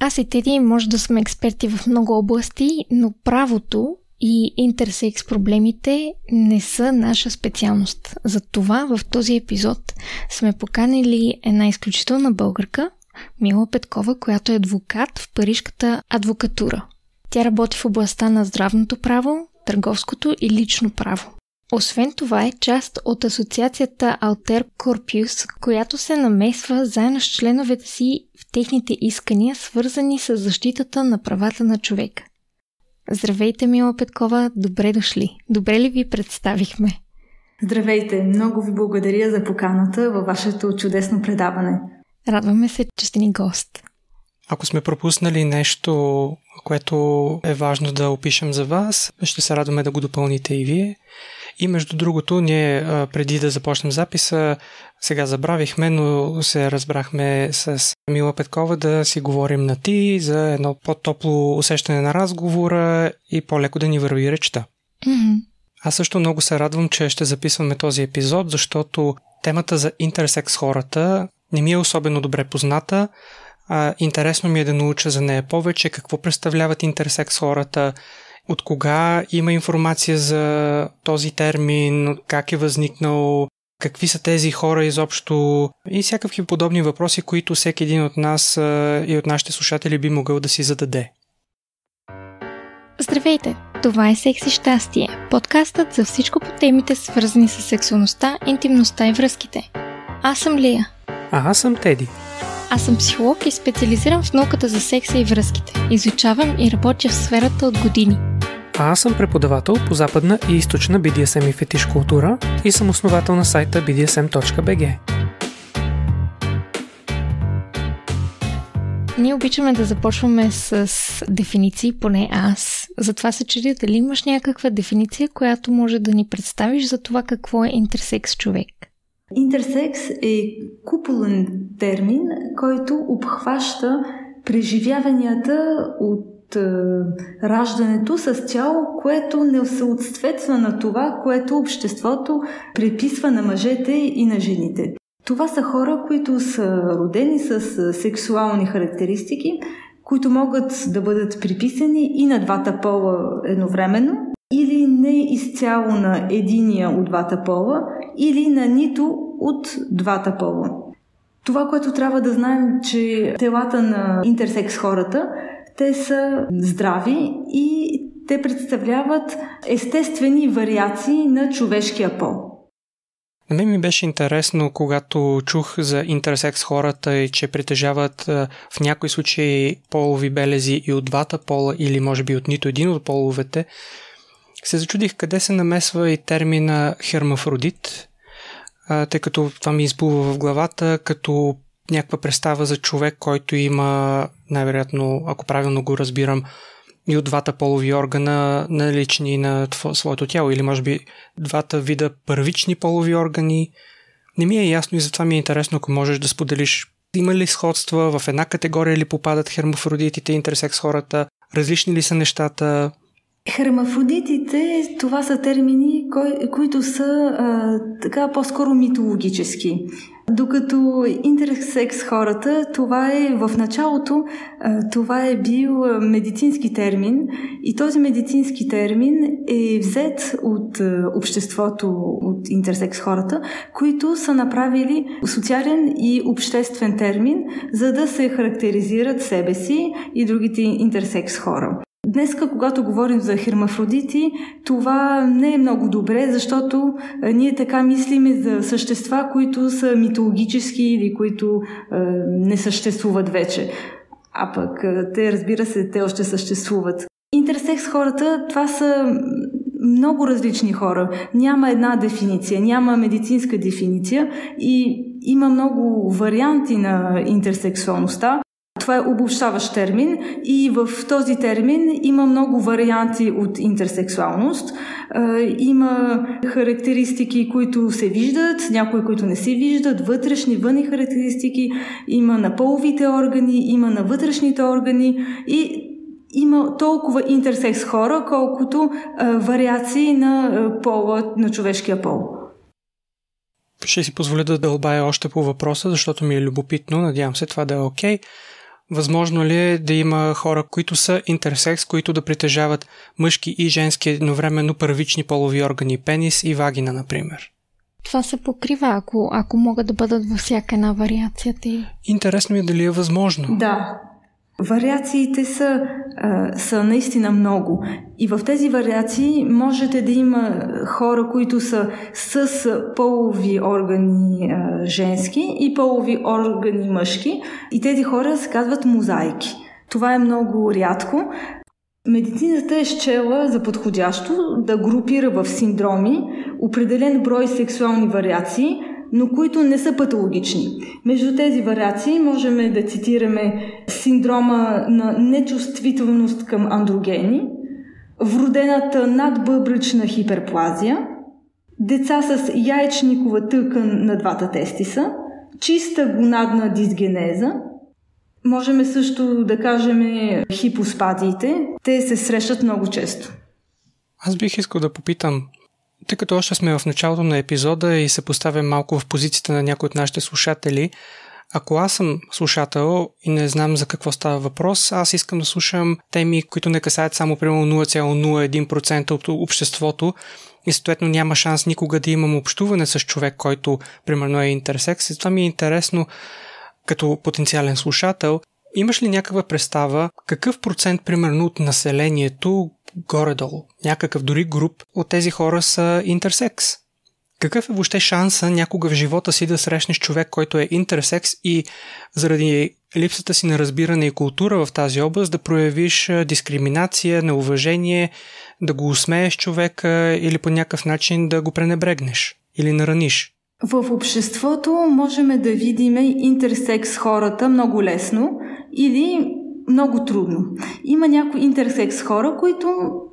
Аз и Теди може да сме експерти в много области, но правото и интерсекс проблемите не са наша специалност. Затова в този епизод сме поканили една изключителна българка, Мила Петкова, която е адвокат в Парижката адвокатура. Тя работи в областта на здравното право, търговското и лично право. Освен това е част от асоциацията Alter Corpus, която се намесва заедно с членовете си в техните искания, свързани с защитата на правата на човека. Здравейте, Мила Петкова, добре дошли. Добре ли ви представихме? Здравейте, много ви благодаря за поканата във вашето чудесно предаване. Радваме се, че сте ни гост. Ако сме пропуснали нещо, което е важно да опишем за вас, ще се радваме да го допълните и вие. И между другото, ние преди да започнем записа, сега забравихме, но се разбрахме с Мила Петкова да си говорим на ти за едно по-топло усещане на разговора и по-леко да ни върви речта. Mm-hmm. Аз също много се радвам, че ще записваме този епизод, защото темата за интерсекс хората не ми е особено добре позната. А, интересно ми е да науча за нея повече, какво представляват интерсекс хората, от кога има информация за този термин, как е възникнал, какви са тези хора изобщо и всякакви подобни въпроси, които всеки един от нас и от нашите слушатели би могъл да си зададе. Здравейте! Това е Секс и щастие, подкастът за всичко по темите свързани с сексуалността, интимността и връзките. Аз съм Лия. А аз съм Теди. Аз съм психолог и специализирам в науката за секса и връзките. Изучавам и работя в сферата от години. А аз съм преподавател по западна и източна BDSM и фетиш култура и съм основател на сайта bdsm.bg. Ние обичаме да започваме с дефиниции, поне аз. Затова се чудя дали имаш някаква дефиниция, която може да ни представиш за това какво е интерсекс човек. Интерсекс е куполен термин, който обхваща преживяванията от е, раждането с тяло, което не съответства на това, което обществото приписва на мъжете и на жените. Това са хора, които са родени с сексуални характеристики, които могат да бъдат приписани и на двата пола едновременно, или не изцяло на единия от двата пола, или на нито от двата пола. Това, което трябва да знаем, че телата на интерсекс хората, те са здрави и те представляват естествени вариации на човешкия пол. На мен ми беше интересно, когато чух за интерсекс хората и че притежават в някои случаи полови белези и от двата пола или може би от нито един от половете, се зачудих къде се намесва и термина хермафродит, тъй като това ми избува в главата като някаква представа за човек, който има, най-вероятно, ако правилно го разбирам, и от двата полови органа налични на своето тяло, или може би двата вида първични полови органи. Не ми е ясно и затова ми е интересно, ако можеш да споделиш има ли сходства, в една категория ли попадат хермафродитите, интерсекс хората, различни ли са нещата, Хермафродитите, това са термини, кои, които са а, така по-скоро митологически. Докато интерсекс хората, това е в началото, а, това е бил медицински термин и този медицински термин е взет от а, обществото, от интерсекс хората, които са направили социален и обществен термин, за да се характеризират себе си и другите интерсекс хора. Днеска, когато говорим за хермафродити, това не е много добре, защото ние така мислиме за същества, които са митологически или които е, не съществуват вече. А пък те, разбира се, те още съществуват. Интерсекс хората, това са много различни хора. Няма една дефиниция, няма медицинска дефиниция и има много варианти на интерсексуалността. Това е обобщаващ термин и в този термин има много варианти от интерсексуалност. Има характеристики, които се виждат, някои, които не се виждат, вътрешни, вънни характеристики, има на половите органи, има на вътрешните органи и има толкова интерсекс хора, колкото вариации на пола, на човешкия пол. Ще си позволя да дълбая още по въпроса, защото ми е любопитно. Надявам се това да е окей. Okay. Възможно ли е да има хора, които са интерсекс, които да притежават мъжки и женски едновременно първични полови органи, пенис и вагина, например? Това се покрива, ако, ако могат да бъдат във всяка една вариация. Те... Интересно ми е дали е възможно. Да, Вариациите са, са наистина много. И в тези вариации можете да има хора, които са с полови органи женски и полови органи мъжки. И тези хора се казват мозайки. Това е много рядко. Медицината е счела за подходящо да групира в синдроми определен брой сексуални вариации – но които не са патологични. Между тези вариации можем да цитираме синдрома на нечувствителност към андрогени, вродената надбъбръчна хиперплазия, деца с яйчникова тъкан на двата тестиса, чиста гонадна дисгенеза, Можем също да кажем хипоспадиите. Те се срещат много често. Аз бих искал да попитам, тъй като още сме в началото на епизода и се поставям малко в позицията на някои от нашите слушатели, ако аз съм слушател и не знам за какво става въпрос, аз искам да слушам теми, които не касаят само примерно 0,01% от обществото и съответно няма шанс никога да имам общуване с човек, който примерно е интерсекс. И това ми е интересно като потенциален слушател. Имаш ли някаква представа какъв процент примерно от населението горе-долу, някакъв дори груп от тези хора са интерсекс. Какъв е въобще шанса някога в живота си да срещнеш човек, който е интерсекс и заради липсата си на разбиране и култура в тази област да проявиш дискриминация, неуважение, да го усмееш човека или по някакъв начин да го пренебрегнеш или нараниш? В обществото можем да видим интерсекс хората много лесно или много трудно. Има някои интерсекс хора, които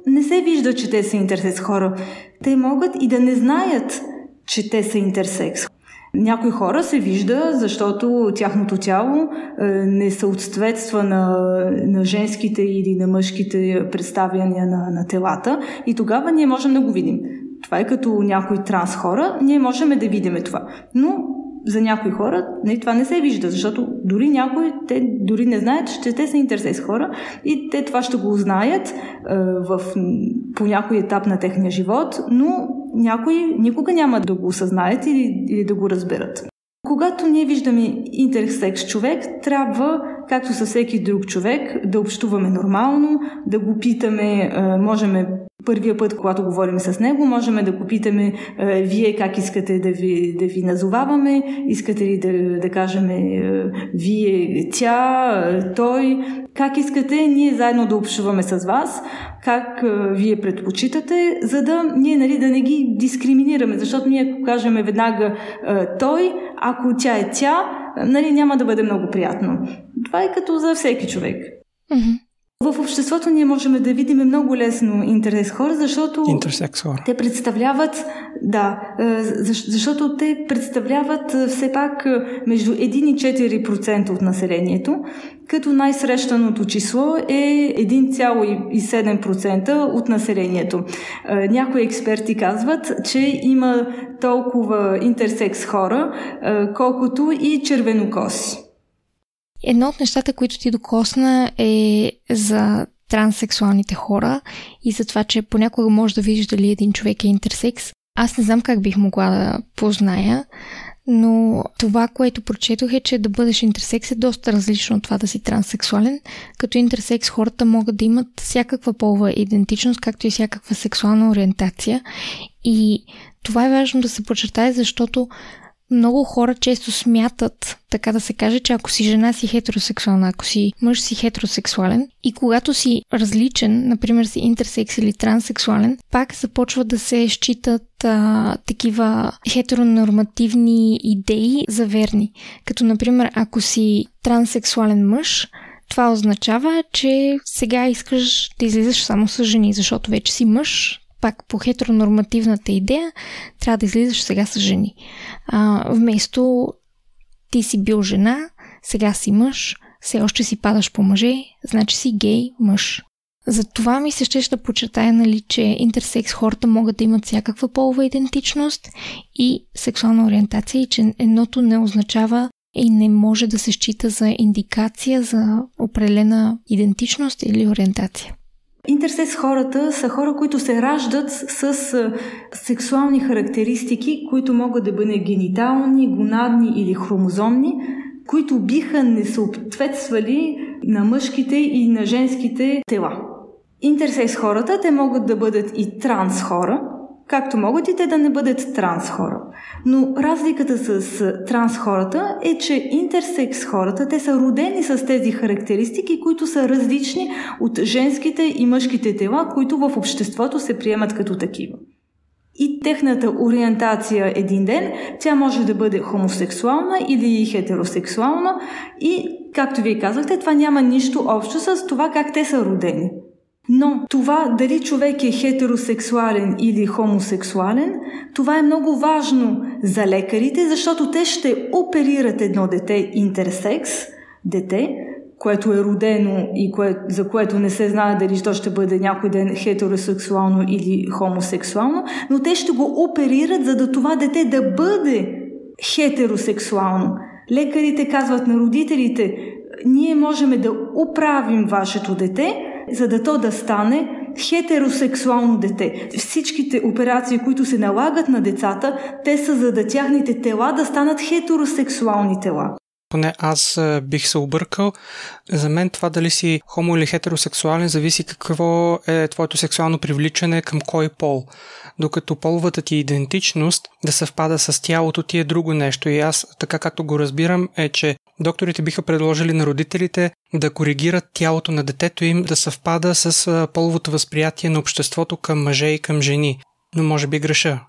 не се вижда, че те са интерсекс хора. Те могат и да не знаят, че те са интерсекс. Някои хора се вижда, защото тяхното тяло е, не съответства на, на женските или на мъжките представяния на, на телата и тогава ние можем да го видим. Това е като някои транс хора, ние можем да видим това. Но за някои хора не, това не се вижда, защото дори някои, те дори не знаят, че те са интерсекс хора и те това ще го знаят е, в, по някой етап на техния живот, но някои никога няма да го осъзнаят или, или да го разберат. Когато ние виждаме интерсекс човек, трябва, както със всеки друг човек, да общуваме нормално, да го питаме, е, можем първия път, когато говорим с него, можем да го питаме е, вие как искате да ви, да ви назоваваме, искате ли да, да кажем е, вие, тя, е, той, как искате ние заедно да общуваме с вас, как е, вие предпочитате, за да ние нали, да не ги дискриминираме, защото ние ако кажем веднага е, той, ако тя е тя, нали, няма да бъде много приятно. Това е като за всеки човек. Mm-hmm. В обществото ние можем да видим много лесно интерес хора, защото Интерсекс хора. те представляват, да, е, защото те представляват е, все пак е, между 1 и 4% от населението, като най-срещаното число е 1,7% от населението. Някои експерти казват, че има толкова интерсекс хора, колкото и червенокоси. Едно от нещата, които ти докосна е за транссексуалните хора и за това, че понякога може да видиш дали един човек е интерсекс. Аз не знам как бих могла да позная, но това, което прочетох е, че да бъдеш интерсекс е доста различно от това да си транссексуален. Като интерсекс хората могат да имат всякаква полова идентичност, както и всякаква сексуална ориентация. И това е важно да се подчертае, защото много хора често смятат, така да се каже, че ако си жена си хетеросексуална, ако си мъж си хетеросексуален и когато си различен, например си интерсекс или транссексуален, пак започва да се считат а, такива хетеронормативни идеи за верни. Като например, ако си транссексуален мъж, това означава, че сега искаш да излизаш само с жени, защото вече си мъж, пак по хетеронормативната идея, трябва да излизаш сега с жени. А, вместо ти си бил жена, сега си мъж, все още си падаш по мъже, значи си гей мъж. Затова ми се ще да почетая, нали, че интерсекс хората могат да имат всякаква полова идентичност и сексуална ориентация и че едното не означава и не може да се счита за индикация за определена идентичност или ориентация. Интерсекс хората са хора, които се раждат с сексуални характеристики, които могат да бъдат генитални, гонадни или хромозомни, които биха не съответствали на мъжките и на женските тела. Интерсекс хората, те могат да бъдат и транс хора, както могат и те да не бъдат транс хора. Но разликата с транс хората е, че интерсекс хората, те са родени с тези характеристики, които са различни от женските и мъжките тела, които в обществото се приемат като такива. И техната ориентация един ден, тя може да бъде хомосексуална или хетеросексуална и, както вие казахте, това няма нищо общо с това как те са родени. Но това дали човек е хетеросексуален или хомосексуален, това е много важно за лекарите, защото те ще оперират едно дете интерсекс, дете, което е родено и кое, за което не се знае дали то ще бъде някой ден хетеросексуално или хомосексуално, но те ще го оперират, за да това дете да бъде хетеросексуално. Лекарите казват на родителите, ние можем да оправим вашето дете, за да то да стане хетеросексуално дете. Всичките операции, които се налагат на децата, те са за да тяхните тела да станат хетеросексуални тела поне аз бих се объркал. За мен това дали си хомо или хетеросексуален зависи какво е твоето сексуално привличане към кой пол. Докато половата ти идентичност да съвпада с тялото ти е друго нещо. И аз, така както го разбирам, е, че докторите биха предложили на родителите да коригират тялото на детето им да съвпада с половото възприятие на обществото към мъже и към жени. Но може би греша.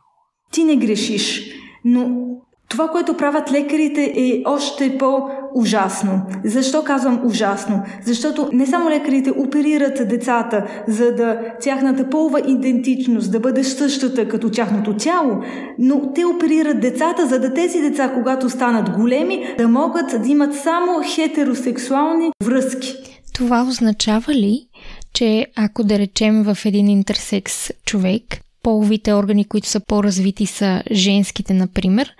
Ти не грешиш, но това, което правят лекарите е още по-ужасно. Защо казвам ужасно? Защото не само лекарите оперират децата, за да тяхната полова идентичност да бъде същата като тяхното тяло, но те оперират децата, за да тези деца, когато станат големи, да могат да имат само хетеросексуални връзки. Това означава ли, че ако да речем в един интерсекс човек половите органи, които са по-развити са женските, например,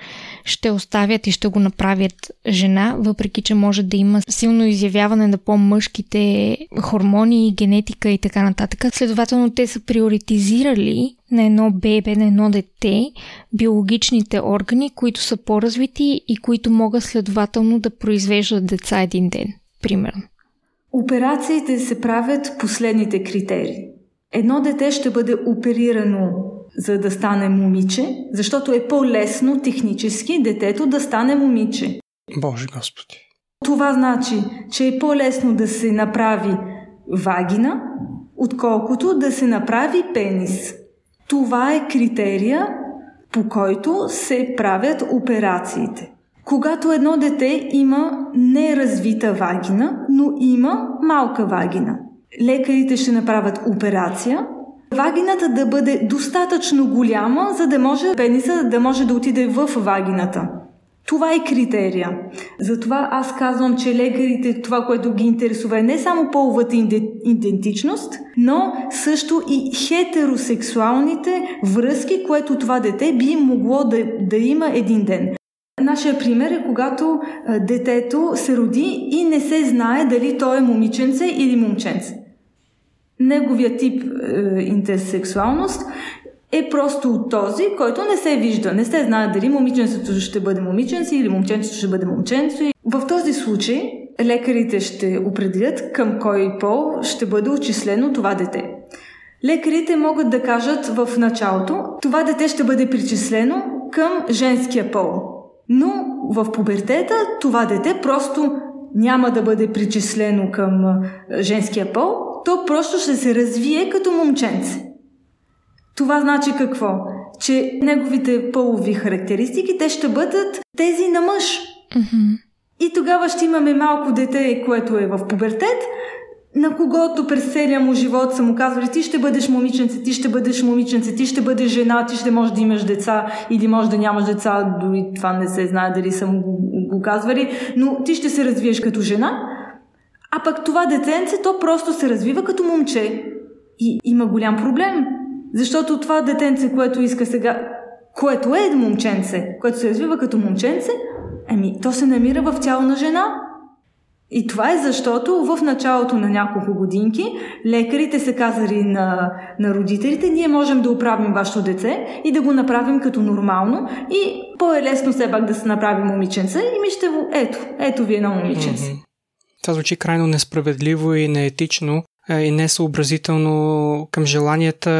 ще оставят и ще го направят жена, въпреки че може да има силно изявяване на по-мъжките хормони, генетика и така нататък. Следователно, те са приоритизирали на едно бебе, на едно дете, биологичните органи, които са по-развити и които могат следователно да произвеждат деца един ден, примерно. Операциите се правят последните критерии едно дете ще бъде оперирано за да стане момиче, защото е по-лесно технически детето да стане момиче. Боже Господи! Това значи, че е по-лесно да се направи вагина, отколкото да се направи пенис. Това е критерия, по който се правят операциите. Когато едно дете има неразвита вагина, но има малка вагина лекарите ще направят операция, вагината да бъде достатъчно голяма, за да може пениса да може да отиде в вагината. Това е критерия. Затова аз казвам, че лекарите това, което ги интересува е не само половата идентичност, но също и хетеросексуалните връзки, което това дете би могло да, да има един ден. Нашия пример е когато детето се роди и не се знае дали то е момиченце или момченце неговия тип е, интерсексуалност е просто от този, който не се вижда. Не се знае дали момиченцето ще бъде момиченце или момченцето ще бъде момченце. В този случай лекарите ще определят към кой пол ще бъде отчислено това дете. Лекарите могат да кажат в началото, това дете ще бъде причислено към женския пол. Но в пубертета това дете просто няма да бъде причислено към женския пол, то просто ще се развие като момченце. Това значи какво? Че неговите полови характеристики, те ще бъдат тези на мъж. Mm-hmm. И тогава ще имаме малко дете, което е в пубертет, на когото през целия му живот са му казвали ти ще бъдеш момиченце, ти ще бъдеш момиченце, ти ще бъдеш жена, ти ще можеш да имаш деца или може да нямаш деца, дори това не се знае дали са му го, го казвали, но ти ще се развиеш като жена а пък това детенце, то просто се развива като момче. И има голям проблем. Защото това детенце, което иска сега, което е момченце, което се развива като момченце, Ами, то се намира в тяло на жена. И това е защото в началото на няколко годинки лекарите са казали на, на родителите, ние можем да оправим вашето дете и да го направим като нормално и по-е-лесно все пак да се направи момиченце и ми ще ето, ето ви едно момиченце. Mm-hmm. Това звучи крайно несправедливо и неетично и несъобразително към желанията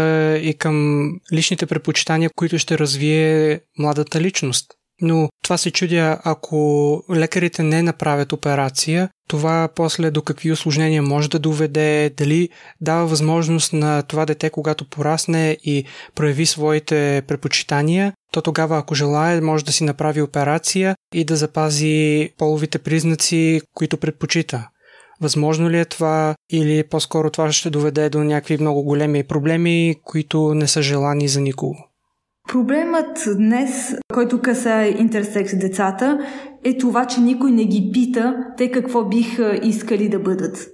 и към личните предпочитания, които ще развие младата личност. Но това се чудя, ако лекарите не направят операция, това после до какви осложнения може да доведе, дали дава възможност на това дете, когато порасне и прояви своите предпочитания, то тогава, ако желая, може да си направи операция и да запази половите признаци, които предпочита. Възможно ли е това или по-скоро това ще доведе до някакви много големи проблеми, които не са желани за никого? Проблемът днес, който каса интерсекс децата, е това, че никой не ги пита те какво биха искали да бъдат.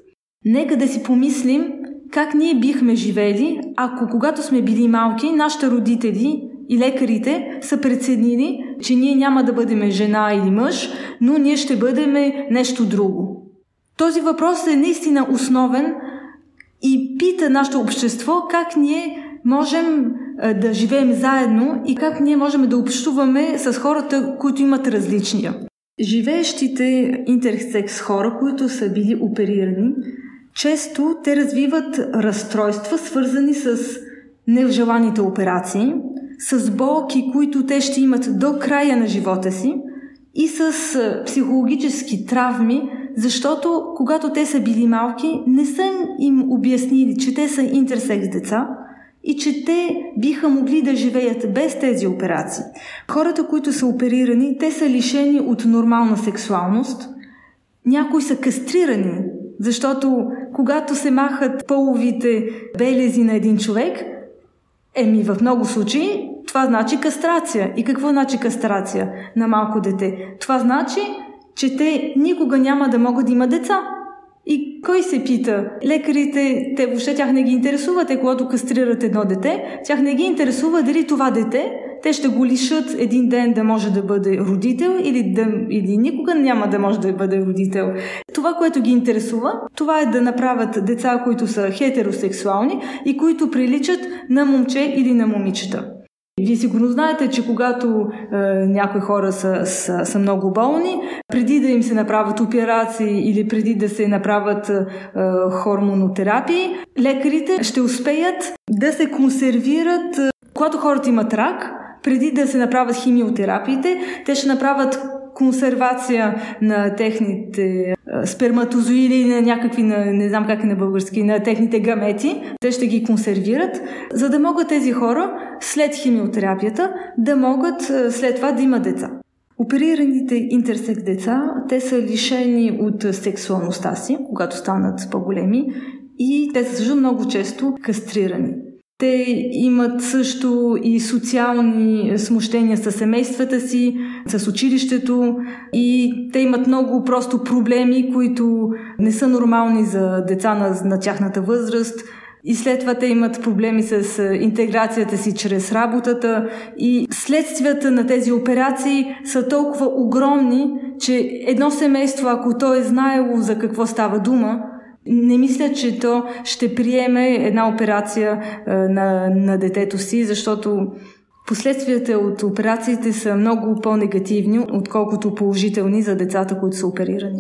Нека да си помислим как ние бихме живели, ако когато сме били малки, нашите родители и лекарите са преценили, че ние няма да бъдем жена или мъж, но ние ще бъдем нещо друго. Този въпрос е наистина основен и пита нашето общество как ние можем да живеем заедно и как ние можем да общуваме с хората, които имат различния. Живеещите интерсекс хора, които са били оперирани, често те развиват разстройства, свързани с невжеланите операции, с болки, които те ще имат до края на живота си и с психологически травми, защото когато те са били малки, не са им обяснили, че те са интерсекс деца и че те биха могли да живеят без тези операции. Хората, които са оперирани, те са лишени от нормална сексуалност. Някои са кастрирани, защото когато се махат половите белези на един човек, еми в много случаи това значи кастрация. И какво значи кастрация на малко дете? Това значи, че те никога няма да могат да имат деца. Кой се пита? Лекарите, те въобще тях не ги интересува, те когато кастрират едно дете, тях не ги интересува дали това дете, те ще го лишат един ден да може да бъде родител или, да, или никога няма да може да бъде родител. Това, което ги интересува, това е да направят деца, които са хетеросексуални и които приличат на момче или на момичета. Вие сигурно знаете, че когато е, някои хора са, са, са много болни, преди да им се направят операции или преди да се направят е, хормонотерапии, лекарите ще успеят да се консервират. Е, когато хората имат рак, преди да се направят химиотерапиите, те ще направят консервация на техните сперматозоиди на някакви, на, не знам как е на български, на техните гамети. Те ще ги консервират, за да могат тези хора след химиотерапията да могат след това да имат деца. Оперираните интерсекс деца, те са лишени от сексуалността си, когато станат по-големи и те са също много често кастрирани. Те имат също и социални смущения с семействата си, с училището и те имат много просто проблеми, които не са нормални за деца на, на тяхната възраст. И след това те имат проблеми с интеграцията си чрез работата и следствията на тези операции са толкова огромни, че едно семейство, ако то е знаело за какво става дума, не мисля, че то ще приеме една операция на, на детето си, защото последствията от операциите са много по-негативни, отколкото положителни за децата, които са оперирани.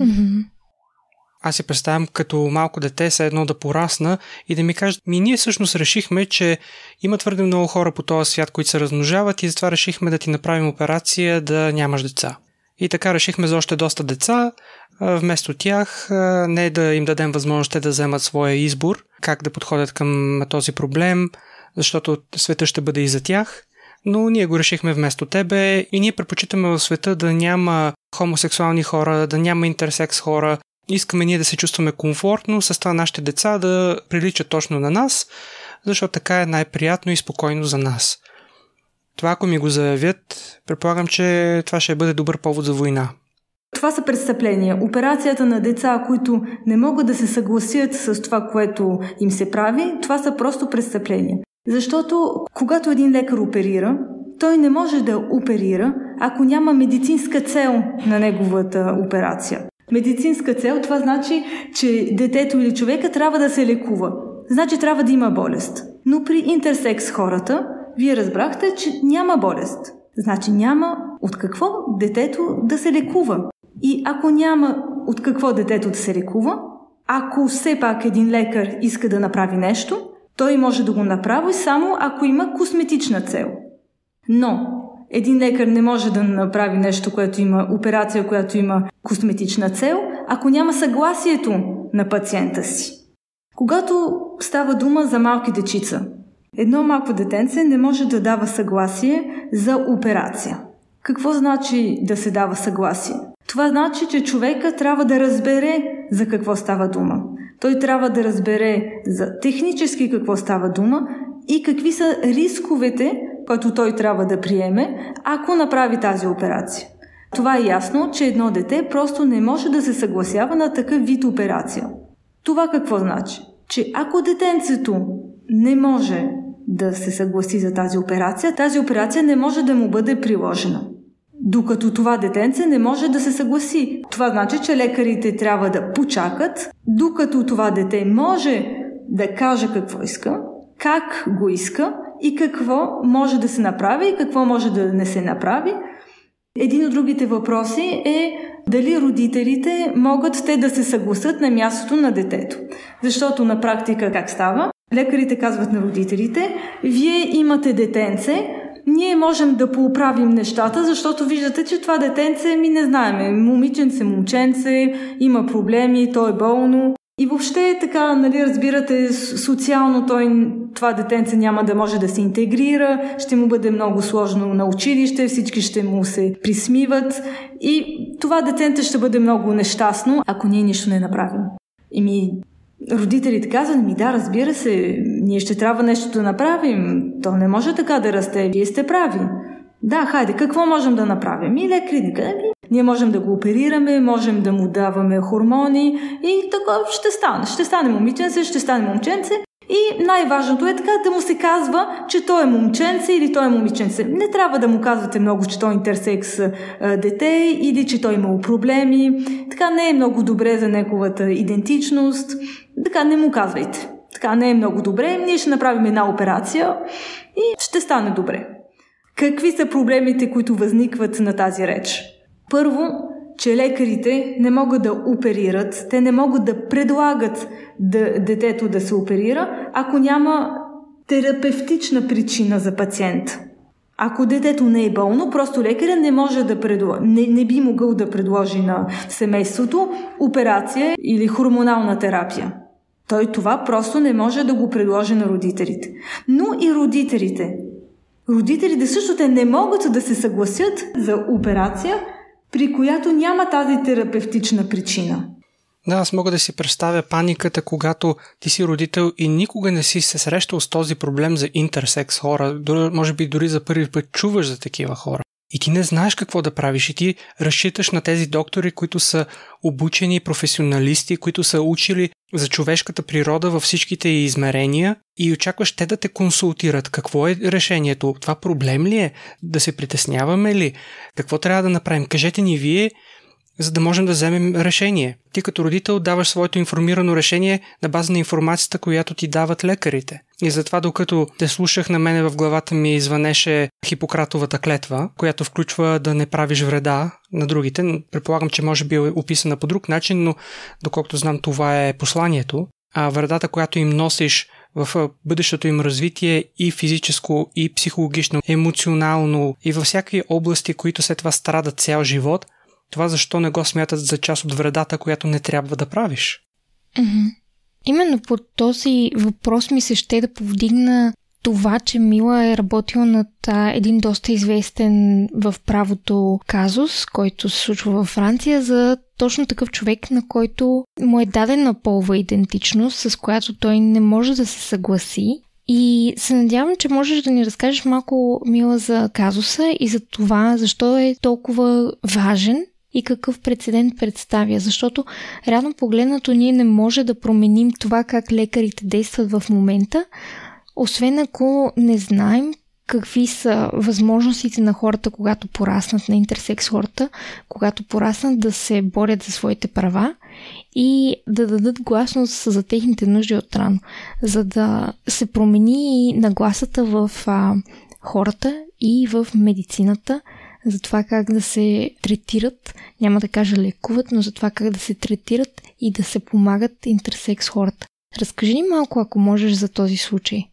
Аз си представям като малко дете се едно да порасна и да ми кажат, ми ние всъщност решихме, че има твърде много хора по този свят, които се размножават и затова решихме да ти направим операция да нямаш деца. И така решихме за още доста деца, вместо тях не да им дадем възможност да вземат своя избор, как да подходят към този проблем, защото света ще бъде и за тях, но ние го решихме вместо тебе и ние предпочитаме в света да няма хомосексуални хора, да няма интерсекс хора. Искаме ние да се чувстваме комфортно, с това нашите деца да приличат точно на нас, защото така е най-приятно и спокойно за нас. Това ако ми го заявят, предполагам, че това ще бъде добър повод за война. Това са престъпления. Операцията на деца, които не могат да се съгласят с това, което им се прави, това са просто престъпления. Защото когато един лекар оперира, той не може да оперира, ако няма медицинска цел на неговата операция. Медицинска цел това значи, че детето или човека трябва да се лекува. Значи трябва да има болест. Но при интерсекс хората, вие разбрахте, че няма болест. Значи няма от какво детето да се лекува. И ако няма от какво детето да се лекува, ако все пак един лекар иска да направи нещо, той може да го направи само ако има косметична цел. Но един лекар не може да направи нещо, което има операция, която има косметична цел, ако няма съгласието на пациента си. Когато става дума за малки дечица, едно малко детенце не може да дава съгласие за операция. Какво значи да се дава съгласие? Това значи, че човека трябва да разбере за какво става дума. Той трябва да разбере за технически какво става дума и какви са рисковете, които той трябва да приеме, ако направи тази операция. Това е ясно, че едно дете просто не може да се съгласява на такъв вид операция. Това какво значи? Че ако детенцето не може да се съгласи за тази операция, тази операция не може да му бъде приложена. Докато това детенце не може да се съгласи. Това значи, че лекарите трябва да почакат, докато това дете може да каже какво иска, как го иска и какво може да се направи и какво може да не се направи. Един от другите въпроси е дали родителите могат те да се съгласат на мястото на детето. Защото на практика как става? Лекарите казват на родителите, вие имате детенце, ние можем да поуправим нещата, защото виждате, че това детенце ми не знаеме. Момиченце, момченце, има проблеми, то е болно. И въобще така, нали, разбирате, социално той, това детенце няма да може да се интегрира, ще му бъде много сложно на училище, всички ще му се присмиват и това детенце ще бъде много нещастно, ако ние нищо не направим. И ми родителите казват, ми да, разбира се, ние ще трябва нещо да направим. То не може така да расте, вие сте прави. Да, хайде, какво можем да направим? И лекарите казват, ние можем да го оперираме, можем да му даваме хормони и така ще стане. Ще стане момиченце, ще стане момченце. И най-важното е така да му се казва, че той е момченце или той е момиченце. Не трябва да му казвате много, че той е интерсекс дете или че той имал проблеми. Така не е много добре за неговата идентичност. Така не му казвайте. Така не е много добре. Ние ще направим една операция и ще стане добре. Какви са проблемите, които възникват на тази реч? Първо, че лекарите не могат да оперират, те не могат да предлагат да, детето да се оперира, ако няма терапевтична причина за пациент. Ако детето не е болно, просто лекаря не може да предложи, не, не би могъл да предложи на семейството операция или хормонална терапия. Той това просто не може да го предложи на родителите. Но и родителите. Родителите също те не могат да се съгласят за операция, при която няма тази терапевтична причина. Да, аз мога да си представя паниката, когато ти си родител и никога не си се срещал с този проблем за интерсекс хора. Може би дори за първи път чуваш за такива хора. И ти не знаеш какво да правиш и ти разчиташ на тези доктори, които са обучени професионалисти, които са учили за човешката природа във всичките измерения и очакваш те да те консултират. Какво е решението? Това проблем ли е? Да се притесняваме ли? Какво трябва да направим? Кажете ни вие за да можем да вземем решение. Ти като родител даваш своето информирано решение на база на информацията, която ти дават лекарите. И затова, докато те слушах на мене в главата ми звънеше Хипократовата клетва, която включва да не правиш вреда на другите. Предполагам, че може би е описана по друг начин, но доколкото знам, това е посланието. А вредата, която им носиш в бъдещото им развитие и физическо, и психологично, емоционално, и във всякакви области, които след това страдат цял живот – това защо не го смятат за част от вредата, която не трябва да правиш? Mm-hmm. Именно по този въпрос ми се ще да повдигна това, че Мила е работила над един доста известен в правото казус, който се случва във Франция, за точно такъв човек, на който му е дадена полова идентичност, с която той не може да се съгласи. И се надявам, че можеш да ни разкажеш малко, Мила, за казуса и за това, защо е толкова важен и какъв прецедент представя, защото реално погледнато ние не може да променим това как лекарите действат в момента, освен ако не знаем какви са възможностите на хората, когато пораснат, на интерсекс хората, когато пораснат да се борят за своите права и да дадат гласност за техните нужди от рано, за да се промени нагласата в а, хората и в медицината, за това как да се третират, няма да кажа лекуват, но за това как да се третират и да се помагат интерсекс хората. Разкажи ни малко, ако можеш, за този случай.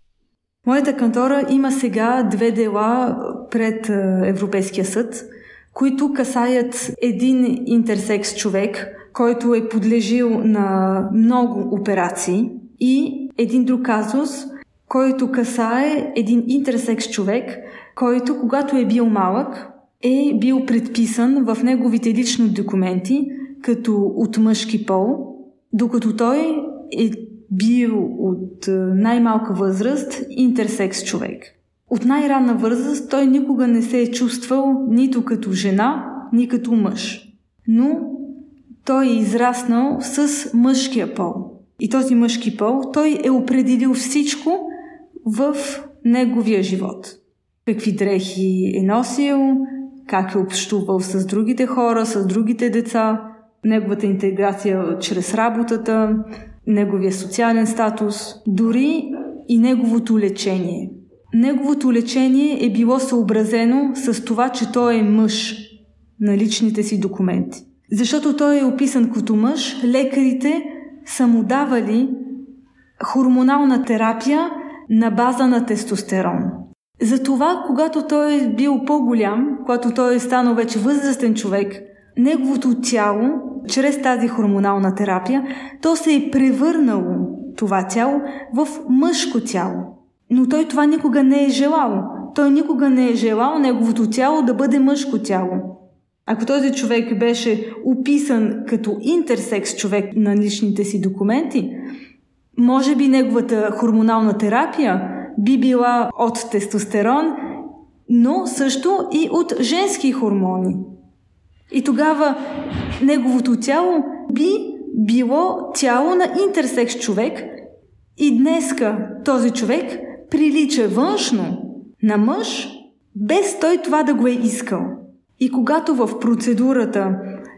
Моята кантора има сега две дела пред Европейския съд, които касаят един интерсекс човек, който е подлежил на много операции и един друг казус, който касае един интерсекс човек, който когато е бил малък, е бил предписан в неговите лични документи като от мъжки пол, докато той е бил от е, най-малка възраст интерсекс човек. От най-ранна възраст той никога не се е чувствал нито като жена, ни като мъж. Но той е израснал с мъжкия пол. И този мъжки пол, той е определил всичко в неговия живот. Какви дрехи е носил, как е общувал с другите хора, с другите деца, неговата интеграция чрез работата, неговия социален статус, дори и неговото лечение. Неговото лечение е било съобразено с това, че той е мъж на личните си документи. Защото той е описан като мъж, лекарите са му давали хормонална терапия на база на тестостерон. Затова, когато той е бил по-голям, когато той е станал вече възрастен човек, неговото тяло, чрез тази хормонална терапия, то се е превърнало това тяло в мъжко тяло. Но той това никога не е желал. Той никога не е желал неговото тяло да бъде мъжко тяло. Ако този човек беше описан като интерсекс човек на личните си документи, може би неговата хормонална терапия би била от тестостерон, но също и от женски хормони. И тогава неговото тяло би било тяло на интерсекс човек и днеска този човек прилича външно на мъж, без той това да го е искал. И когато в процедурата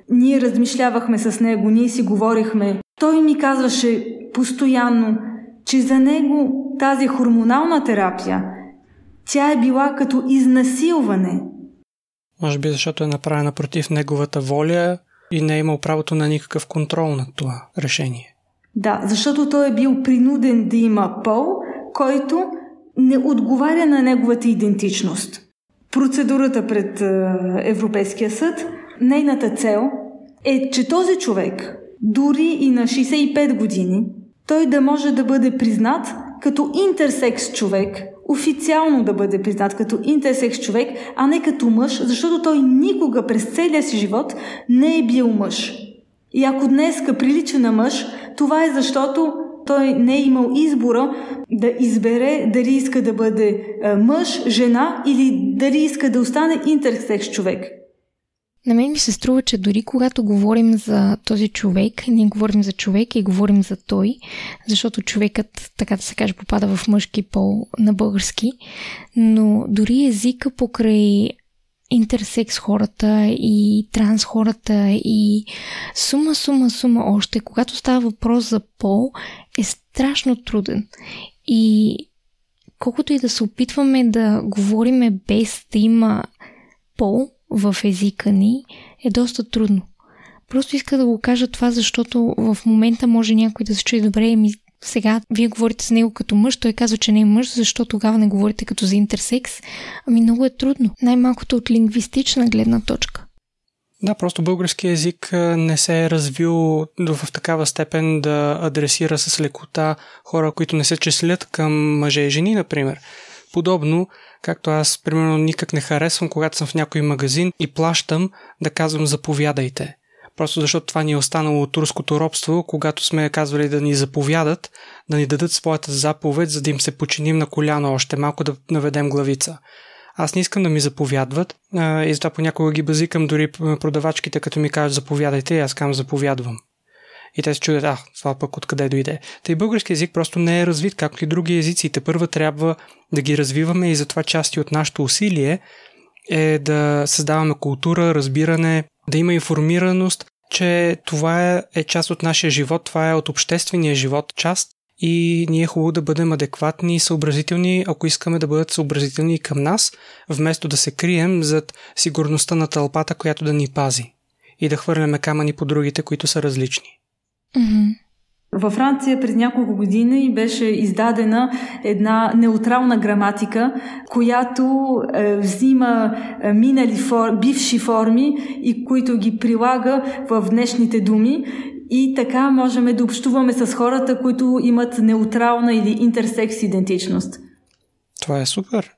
ние размишлявахме с него, ние си говорихме, той ми казваше постоянно, че за него тази хормонална терапия, тя е била като изнасилване. Може би защото е направена против неговата воля и не е имал правото на никакъв контрол над това решение. Да, защото той е бил принуден да има пол, който не отговаря на неговата идентичност. Процедурата пред е, Европейския съд, нейната цел е, че този човек, дори и на 65 години, той да може да бъде признат като интерсекс човек, официално да бъде признат като интерсекс човек, а не като мъж, защото той никога през целия си живот не е бил мъж. И ако днеска прилича на мъж, това е защото той не е имал избора да избере дали иска да бъде мъж, жена или дали иска да остане интерсекс човек. На мен ми се струва, че дори когато говорим за този човек, ние говорим за човек и говорим за той, защото човекът, така да се каже, попада в мъжки пол на български, но дори езика покрай интерсекс хората и транс хората и сума, сума, сума още, когато става въпрос за пол, е страшно труден. И колкото и да се опитваме да говориме без да има пол, в езика ни е доста трудно. Просто иска да го кажа това, защото в момента може някой да се чуе добре, ми сега вие говорите с него като мъж, той казва, че не е мъж, защо тогава не говорите като за интерсекс? Ами много е трудно. Най-малкото от лингвистична гледна точка. Да, просто български язик не се е развил в такава степен да адресира с лекота хора, които не се числят към мъже и жени, например. Подобно, както аз, примерно, никак не харесвам, когато съм в някой магазин и плащам да казвам заповядайте. Просто защото това ни е останало от турското робство, когато сме казвали да ни заповядат, да ни дадат своята заповед, за да им се починим на коляно още малко да наведем главица. Аз не искам да ми заповядват и затова понякога ги базикам дори продавачките, като ми кажат заповядайте, аз казвам заповядвам. И те се чудят, а, това пък откъде дойде. Тъй български язик просто не е развит, както и други езици. Те първа трябва да ги развиваме и затова части от нашето усилие е да създаваме култура, разбиране, да има информираност, че това е, част от нашия живот, това е от обществения живот част и ние е хубаво да бъдем адекватни и съобразителни, ако искаме да бъдат съобразителни към нас, вместо да се крием зад сигурността на тълпата, която да ни пази и да хвърляме камъни по другите, които са различни. Mm-hmm. Във Франция през няколко години беше издадена една неутрална граматика, която е, взима е, минали фор, бивши форми и които ги прилага в днешните думи. И така можем да общуваме с хората, които имат неутрална или интерсекс идентичност. Това е супер.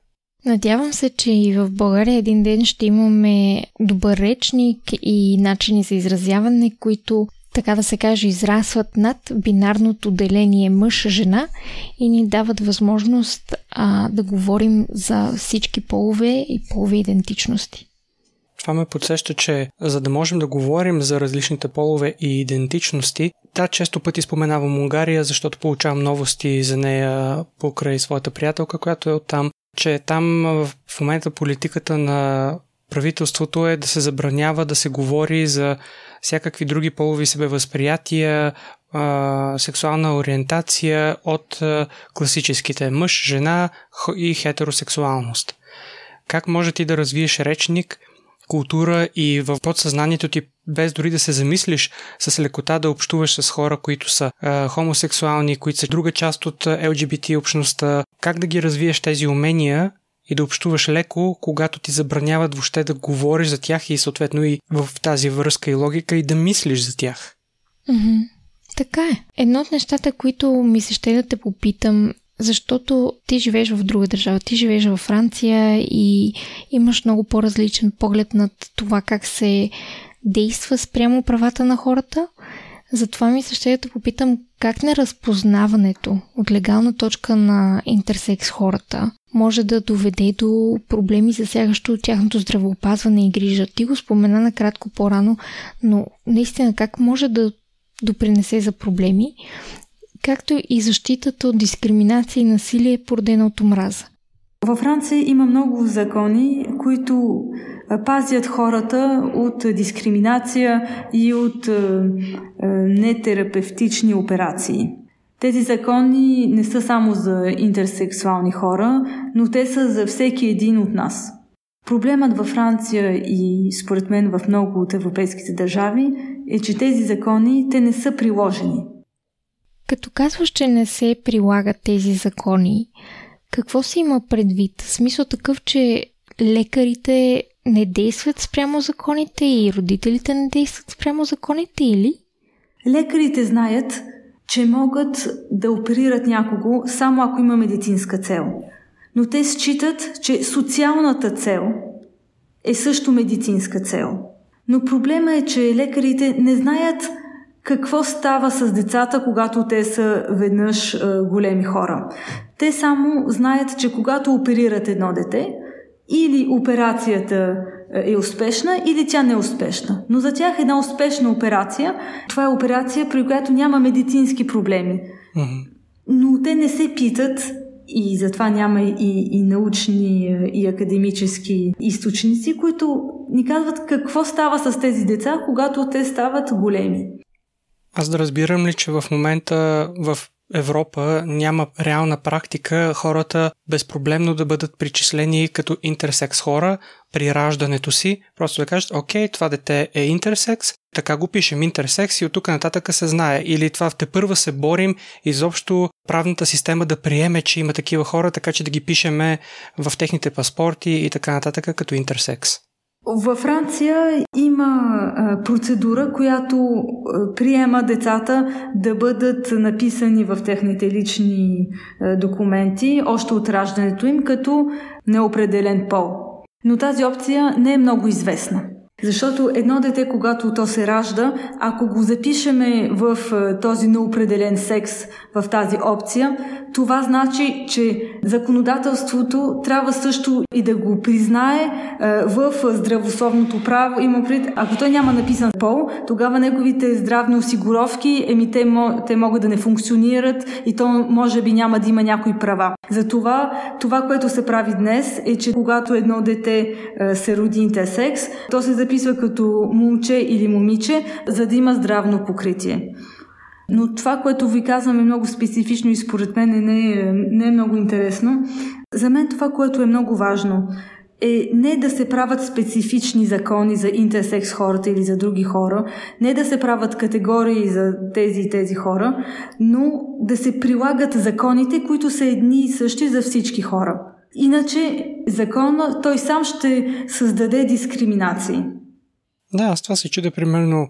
Надявам се, че и в България един ден ще имаме добър речник и начини за изразяване, които така да се каже, израсват над бинарното деление мъж-жена и ни дават възможност а, да говорим за всички полове и полови идентичности. Това ме подсеща, че за да можем да говорим за различните полове и идентичности, да, често пъти споменавам Унгария, защото получавам новости за нея покрай своята приятелка, която е оттам, че там в момента политиката на правителството е да се забранява да се говори за всякакви други полови себевъзприятия, сексуална ориентация от класическите мъж, жена и хетеросексуалност. Как може ти да развиеш речник, култура и в подсъзнанието ти, без дори да се замислиш, с лекота да общуваш с хора, които са а, хомосексуални, които са друга част от ЛГБТ общността, как да ги развиеш тези умения и да общуваш леко, когато ти забраняват въобще да говориш за тях и съответно и в тази връзка и логика и да мислиш за тях. Mm-hmm. Така е. Едно от нещата, които ми се ще да те попитам, защото ти живееш в друга държава, ти живееш във Франция и имаш много по-различен поглед над това как се действа спрямо правата на хората. Затова ми се ще да попитам как на разпознаването от легална точка на интерсекс хората може да доведе до проблеми, засягащо тяхното здравеопазване и грижа. Ти го спомена накратко по-рано, но наистина как може да допринесе за проблеми, както и защитата от дискриминация и насилие, породена от омраза. Във Франция има много закони, които пазят хората от дискриминация и от нетерапевтични операции. Тези закони не са само за интерсексуални хора, но те са за всеки един от нас. Проблемът във Франция и според мен в много от европейските държави е, че тези закони те не са приложени. Като казваш, че не се прилагат тези закони, какво се има предвид? Смисъл такъв, че лекарите не действат спрямо законите и родителите не действат спрямо законите или? Лекарите знаят, че могат да оперират някого само ако има медицинска цел. Но те считат, че социалната цел е също медицинска цел. Но проблема е, че лекарите не знаят какво става с децата, когато те са веднъж е, големи хора. Те само знаят, че когато оперират едно дете, или операцията е успешна, или тя не е успешна. Но за тях една успешна операция, това е операция, при която няма медицински проблеми. Mm-hmm. Но те не се питат и затова няма и, и научни и академически източници, които ни казват какво става с тези деца, когато те стават големи. Аз да разбирам ли, че в момента в Европа няма реална практика хората безпроблемно да бъдат причислени като интерсекс хора при раждането си. Просто да кажат, окей, това дете е интерсекс, така го пишем интерсекс и от тук нататък се знае. Или това те първа се борим изобщо правната система да приеме, че има такива хора, така че да ги пишеме в техните паспорти и така нататък като интерсекс. Във Франция има процедура, която приема децата да бъдат написани в техните лични документи още от раждането им като неопределен пол. Но тази опция не е много известна. Защото едно дете, когато то се ражда, ако го запишеме в този неопределен секс, в тази опция, това значи, че законодателството трябва също и да го признае е, в здравословното право. Има пред, ако той няма написан пол, тогава неговите здравни осигуровки, еми те, те могат да не функционират и то може би няма да има някои права. Затова това, което се прави днес е, че когато едно дете е, се роди интерсекс, то се записва като момче или момиче, за да има здравно покритие. Но това, което ви казвам е много специфично и според мен не е, не е много интересно. За мен това, което е много важно, е не да се правят специфични закони за интерсекс хората или за други хора, не да се правят категории за тези и тези хора, но да се прилагат законите, които са едни и същи за всички хора. Иначе закона той сам ще създаде дискриминации. Да, аз това се чудя примерно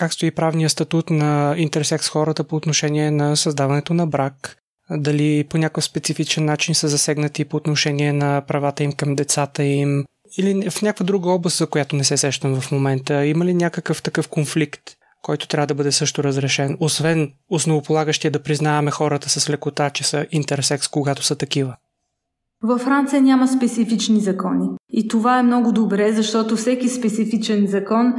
как стои правния статут на интерсекс хората по отношение на създаването на брак, дали по някакъв специфичен начин са засегнати по отношение на правата им към децата им, или в някаква друга област, за която не се сещам в момента. Има ли някакъв такъв конфликт, който трябва да бъде също разрешен, освен основополагащия да признаваме хората с лекота, че са интерсекс, когато са такива? Във Франция няма специфични закони. И това е много добре, защото всеки специфичен закон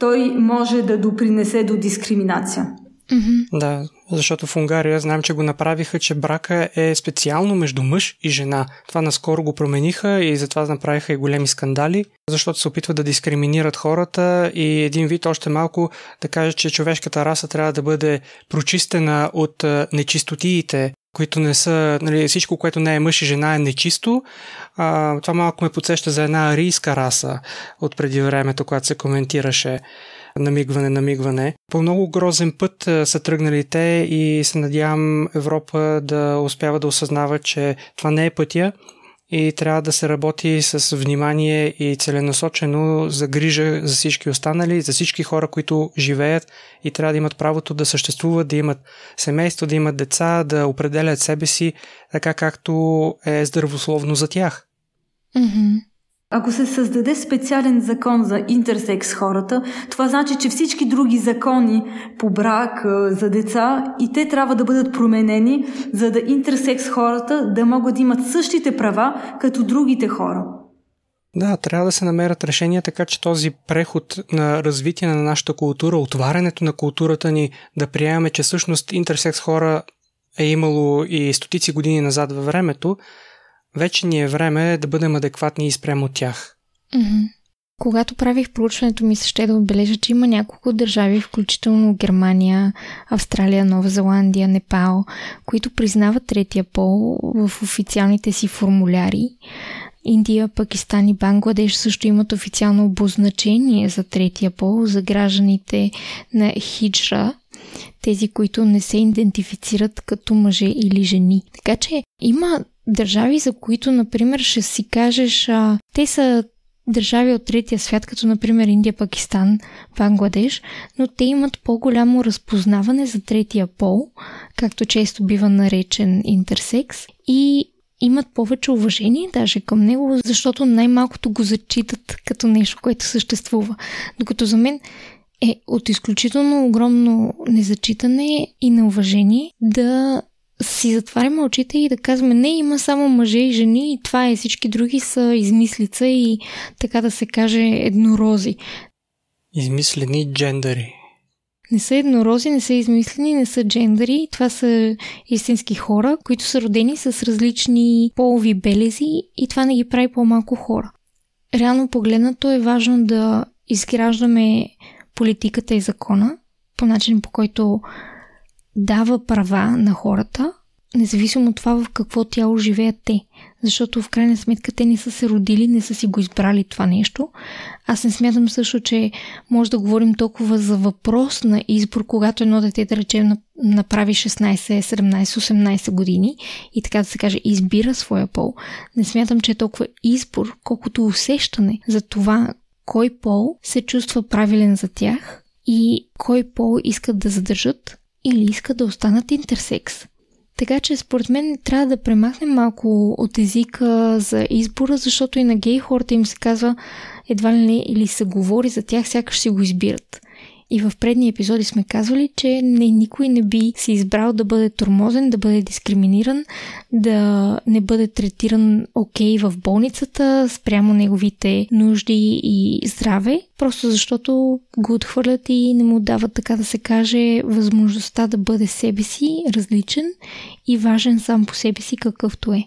той може да допринесе до дискриминация. Mm-hmm. Да, защото в Унгария знам, че го направиха, че брака е специално между мъж и жена. Това наскоро го промениха и затова направиха и големи скандали, защото се опитват да дискриминират хората и един вид още малко да кажа, че човешката раса трябва да бъде прочистена от нечистотиите, които не са, нали, всичко, което не е мъж и жена е нечисто. А, това малко ме подсеща за една арийска раса от преди времето, когато се коментираше намигване, намигване. По много грозен път са тръгнали те и се надявам Европа да успява да осъзнава, че това не е пътя и трябва да се работи с внимание и целенасочено за грижа за всички останали, за всички хора, които живеят и трябва да имат правото да съществуват, да имат семейство, да имат деца, да определят себе си така както е здравословно за тях. Mm-hmm. Ако се създаде специален закон за интерсекс хората, това значи, че всички други закони по брак, за деца, и те трябва да бъдат променени, за да интерсекс хората да могат да имат същите права като другите хора. Да, трябва да се намерят решения, така че този преход на развитие на нашата култура, отварянето на културата ни, да приемаме, че всъщност интерсекс хора е имало и стотици години назад във времето, вече ни е време да бъдем адекватни и спрямо тях. Mm-hmm. Когато правих проучването ми ще да отбележа, че има няколко държави, включително Германия, Австралия, Нова Зеландия, Непал, които признават третия пол в официалните си формуляри. Индия, Пакистан и Бангладеш също имат официално обозначение за третия пол за гражданите на хиджра, тези, които не се идентифицират като мъже или жени. Така че има държави, за които, например, ще си кажеш, а, те са държави от третия свят, като например Индия, Пакистан, Бангладеш, но те имат по-голямо разпознаване за третия пол, както често бива наречен интерсекс, и имат повече уважение даже към него, защото най-малкото го зачитат като нещо, което съществува. Докато за мен е от изключително огромно незачитане и неуважение да си затваряме очите и да казваме не, има само мъже и жени и това е, всички други са измислица и така да се каже еднорози. Измислени джендъри. Не са еднорози, не са измислени, не са джендъри. Това са истински хора, които са родени с различни полови белези и това не ги прави по-малко хора. Реално погледнато е важно да изграждаме политиката и закона по начин по който дава права на хората, независимо от това в какво тяло живеят те. Защото в крайна сметка те не са се родили, не са си го избрали това нещо. Аз не смятам също, че може да говорим толкова за въпрос на избор, когато едно дете, да речем, направи 16, 17, 18 години и така да се каже, избира своя пол. Не смятам, че е толкова избор, колкото усещане за това кой пол се чувства правилен за тях и кой пол искат да задържат или искат да останат интерсекс. Така че според мен трябва да премахнем малко от езика за избора, защото и на гей хората им се казва едва ли не или се говори за тях, сякаш си го избират. И в предни епизоди сме казвали, че не, никой не би си избрал да бъде тормозен, да бъде дискриминиран, да не бъде третиран окей okay в болницата спрямо неговите нужди и здраве, просто защото го отхвърлят и не му дават, така да се каже, възможността да бъде себе си, различен и важен сам по себе си какъвто е.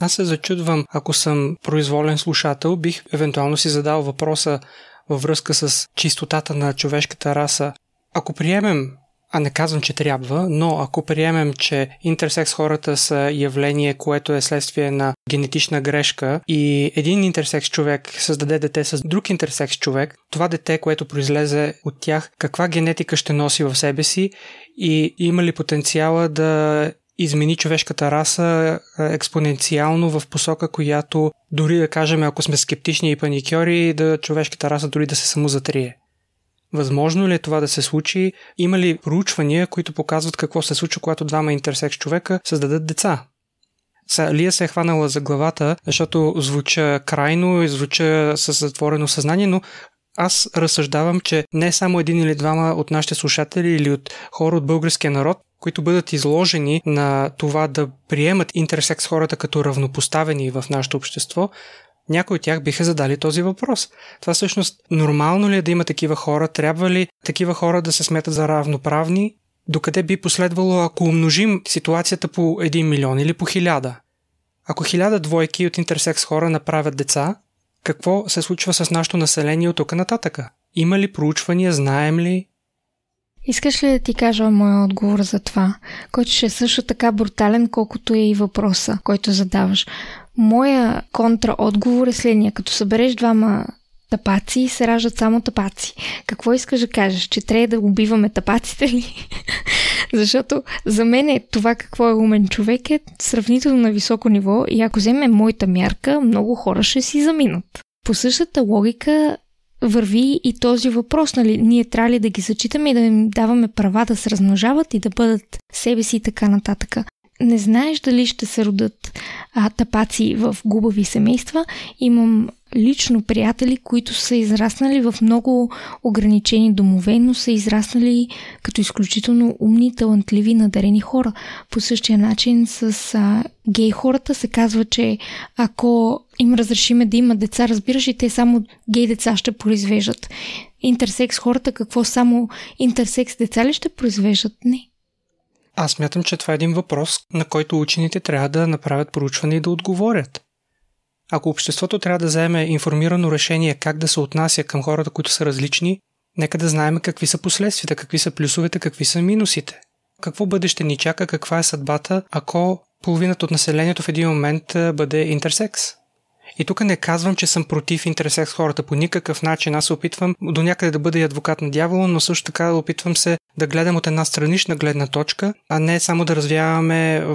Аз се зачудвам, ако съм произволен слушател, бих евентуално си задал въпроса във връзка с чистотата на човешката раса. Ако приемем, а не казвам, че трябва, но ако приемем, че интерсекс хората са явление, което е следствие на генетична грешка и един интерсекс човек създаде дете с друг интерсекс човек, това дете, което произлезе от тях, каква генетика ще носи в себе си и има ли потенциала да измени човешката раса експоненциално в посока, която дори да кажем, ако сме скептични и паникьори, да човешката раса дори да се самозатрие. Възможно ли е това да се случи? Има ли проучвания, които показват какво се случва, когато двама интерсекс човека създадат деца? Са, Лия се е хванала за главата, защото звуча крайно и звуча с затворено съзнание, но аз разсъждавам, че не само един или двама от нашите слушатели или от хора от българския народ които бъдат изложени на това да приемат интерсекс хората като равнопоставени в нашето общество, някои от тях биха задали този въпрос. Това всъщност нормално ли е да има такива хора? Трябва ли такива хора да се сметат за равноправни? Докъде би последвало, ако умножим ситуацията по 1 милион или по 1000? Ако хиляда двойки от интерсекс хора направят деца, какво се случва с нашето население от тук нататъка? Има ли проучвания, знаем ли? Искаш ли да ти кажа моя отговор за това, който ще е също така брутален, колкото е и въпроса, който задаваш? Моя контраотговор е следния. Като събереш двама тапаци, се раждат само тапаци. Какво искаш да кажеш? Че трябва да убиваме тапаците ли? Защото за мен е това какво е умен човек е сравнително на високо ниво и ако вземем моята мярка, много хора ще си заминат. По същата логика върви и този въпрос, нали, ние трябва ли да ги зачитаме и да им даваме права да се размножават и да бъдат себе си и така нататък. Не знаеш дали ще се родат а, тапаци в губави семейства. Имам лично приятели, които са израснали в много ограничени домове, но са израснали като изключително умни, талантливи, надарени хора. По същия начин с а, гей хората се казва, че ако им разрешиме да имат деца, разбираш и те само гей деца ще произвеждат. Интерсекс хората какво само интерсекс деца ли ще произвеждат? Не. Аз мятам, че това е един въпрос, на който учените трябва да направят проучване и да отговорят. Ако обществото трябва да вземе информирано решение как да се отнася към хората, които са различни, нека да знаем какви са последствията, какви са плюсовете, какви са минусите. Какво бъдеще ни чака, каква е съдбата, ако половината от населението в един момент бъде интерсекс? И тук не казвам, че съм против интерсекс хората по никакъв начин. Аз се опитвам до някъде да бъда и адвокат на дявола, но също така опитвам се да гледам от една странична гледна точка, а не само да развяваме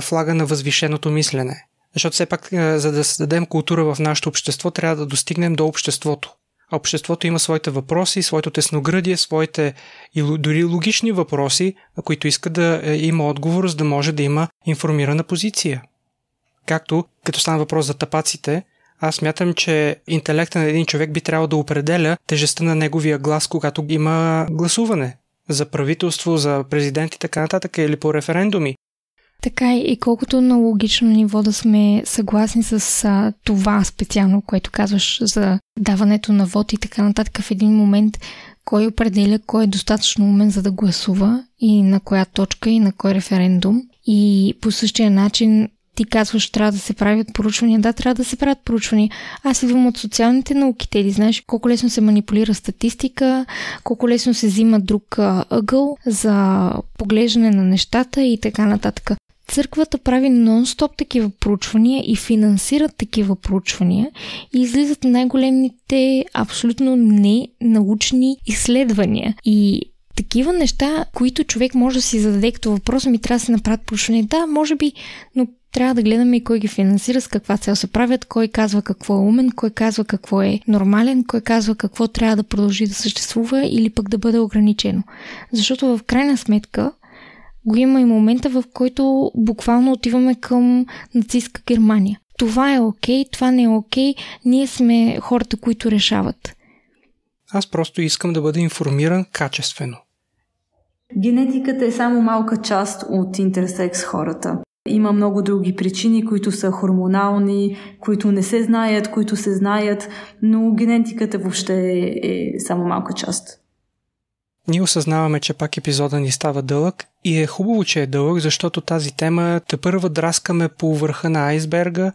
флага на възвишеното мислене. Защото все пак, за да създадем култура в нашето общество, трябва да достигнем до обществото. А обществото има своите въпроси, своето тесноградие, своите и дори логични въпроси, които иска да е, има отговор, за да може да има информирана позиция. Както, като стана въпрос за тапаците, аз мятам, че интелекта на един човек би трябвало да определя тежестта на неговия глас, когато има гласуване за правителство, за президент и така нататък, или по референдуми. Така и колкото на логично ниво да сме съгласни с а, това специално, което казваш за даването на вод и така нататък в един момент, кой определя кой е достатъчно умен за да гласува и на коя точка и на кой референдум. И по същия начин ти казваш, трябва да се правят поручвания. Да, трябва да се правят поручвания. Аз идвам от социалните науки. Те ли знаеш колко лесно се манипулира статистика, колко лесно се взима друг ъгъл за поглеждане на нещата и така нататък. Църквата прави нон-стоп такива проучвания и финансират такива проучвания и излизат най-големите абсолютно ненаучни изследвания. И такива неща, които човек може да си зададе като въпрос, ми трябва да се направят проучвания. Да, може би, но трябва да гледаме и кой ги финансира, с каква цел се правят, кой казва какво е умен, кой казва какво е нормален, кой казва какво трябва да продължи да съществува или пък да бъде ограничено. Защото в крайна сметка го има и момента, в който буквално отиваме към нацистска Германия. това е окей, okay, това не е окей, okay, ние сме хората, които решават. Аз просто искам да бъда информиран качествено. Генетиката е само малка част от интерсекс хората. Има много други причини, които са хормонални, които не се знаят, които се знаят, но генетиката въобще е, само малка част. Ние осъзнаваме, че пак епизода ни става дълъг и е хубаво, че е дълъг, защото тази тема те първа драскаме по върха на айсберга.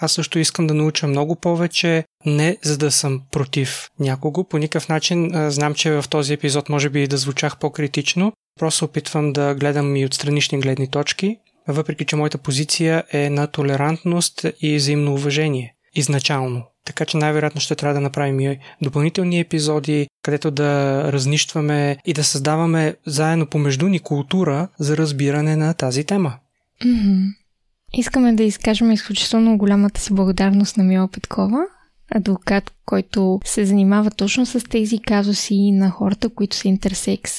Аз също искам да науча много повече, не за да съм против някого. По никакъв начин знам, че в този епизод може би да звучах по-критично. Просто опитвам да гледам и от странични гледни точки, въпреки че моята позиция е на толерантност и взаимно уважение. Изначално. Така че най-вероятно ще трябва да направим и допълнителни епизоди, където да разнищваме и да създаваме заедно помежду ни култура за разбиране на тази тема. Mm-hmm. Искаме да изкажем изключително голямата си благодарност на Мила Петкова, адвокат, който се занимава точно с тези казуси на хората, които са интерсекс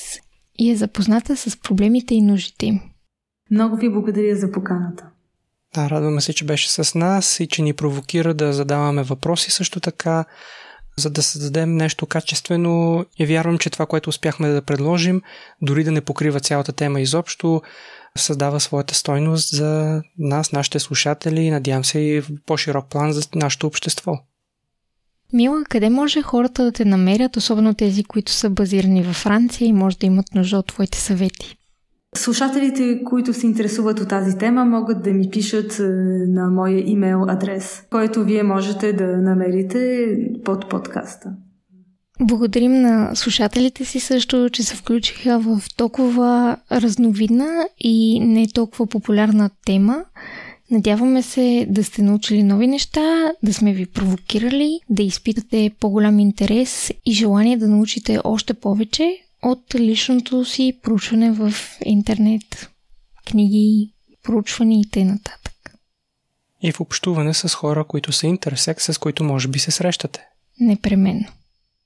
и е запозната с проблемите и нуждите им. Много ви благодаря за поканата. Да, радваме се, че беше с нас и че ни провокира да задаваме въпроси също така, за да създадем нещо качествено и вярвам, че това, което успяхме да предложим, дори да не покрива цялата тема изобщо, създава своята стойност за нас, нашите слушатели и надявам се и в по-широк план за нашето общество. Мила, къде може хората да те намерят, особено тези, които са базирани във Франция и може да имат нужда от твоите съвети? Слушателите, които се интересуват от тази тема, могат да ми пишат е, на моя имейл адрес, който вие можете да намерите под подкаста. Благодарим на слушателите си също, че се включиха в толкова разновидна и не толкова популярна тема. Надяваме се да сте научили нови неща, да сме ви провокирали, да изпитате по-голям интерес и желание да научите още повече от личното си проучване в интернет, книги, проучвания и т.н. И в общуване с хора, които са интерсекс, с които може би се срещате. Непременно.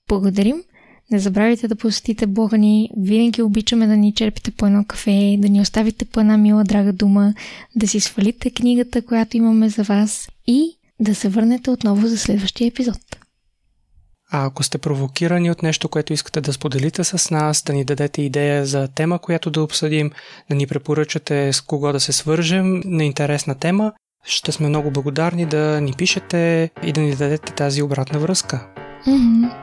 Благодарим. Не забравяйте да посетите блога ни. Винаги обичаме да ни черпите по едно кафе, да ни оставите по една мила драга дума, да си свалите книгата, която имаме за вас и да се върнете отново за следващия епизод. А ако сте провокирани от нещо, което искате да споделите с нас, да ни дадете идея за тема, която да обсъдим, да ни препоръчате с кого да се свържем на интересна тема, ще сме много благодарни да ни пишете и да ни дадете тази обратна връзка. Mm-hmm.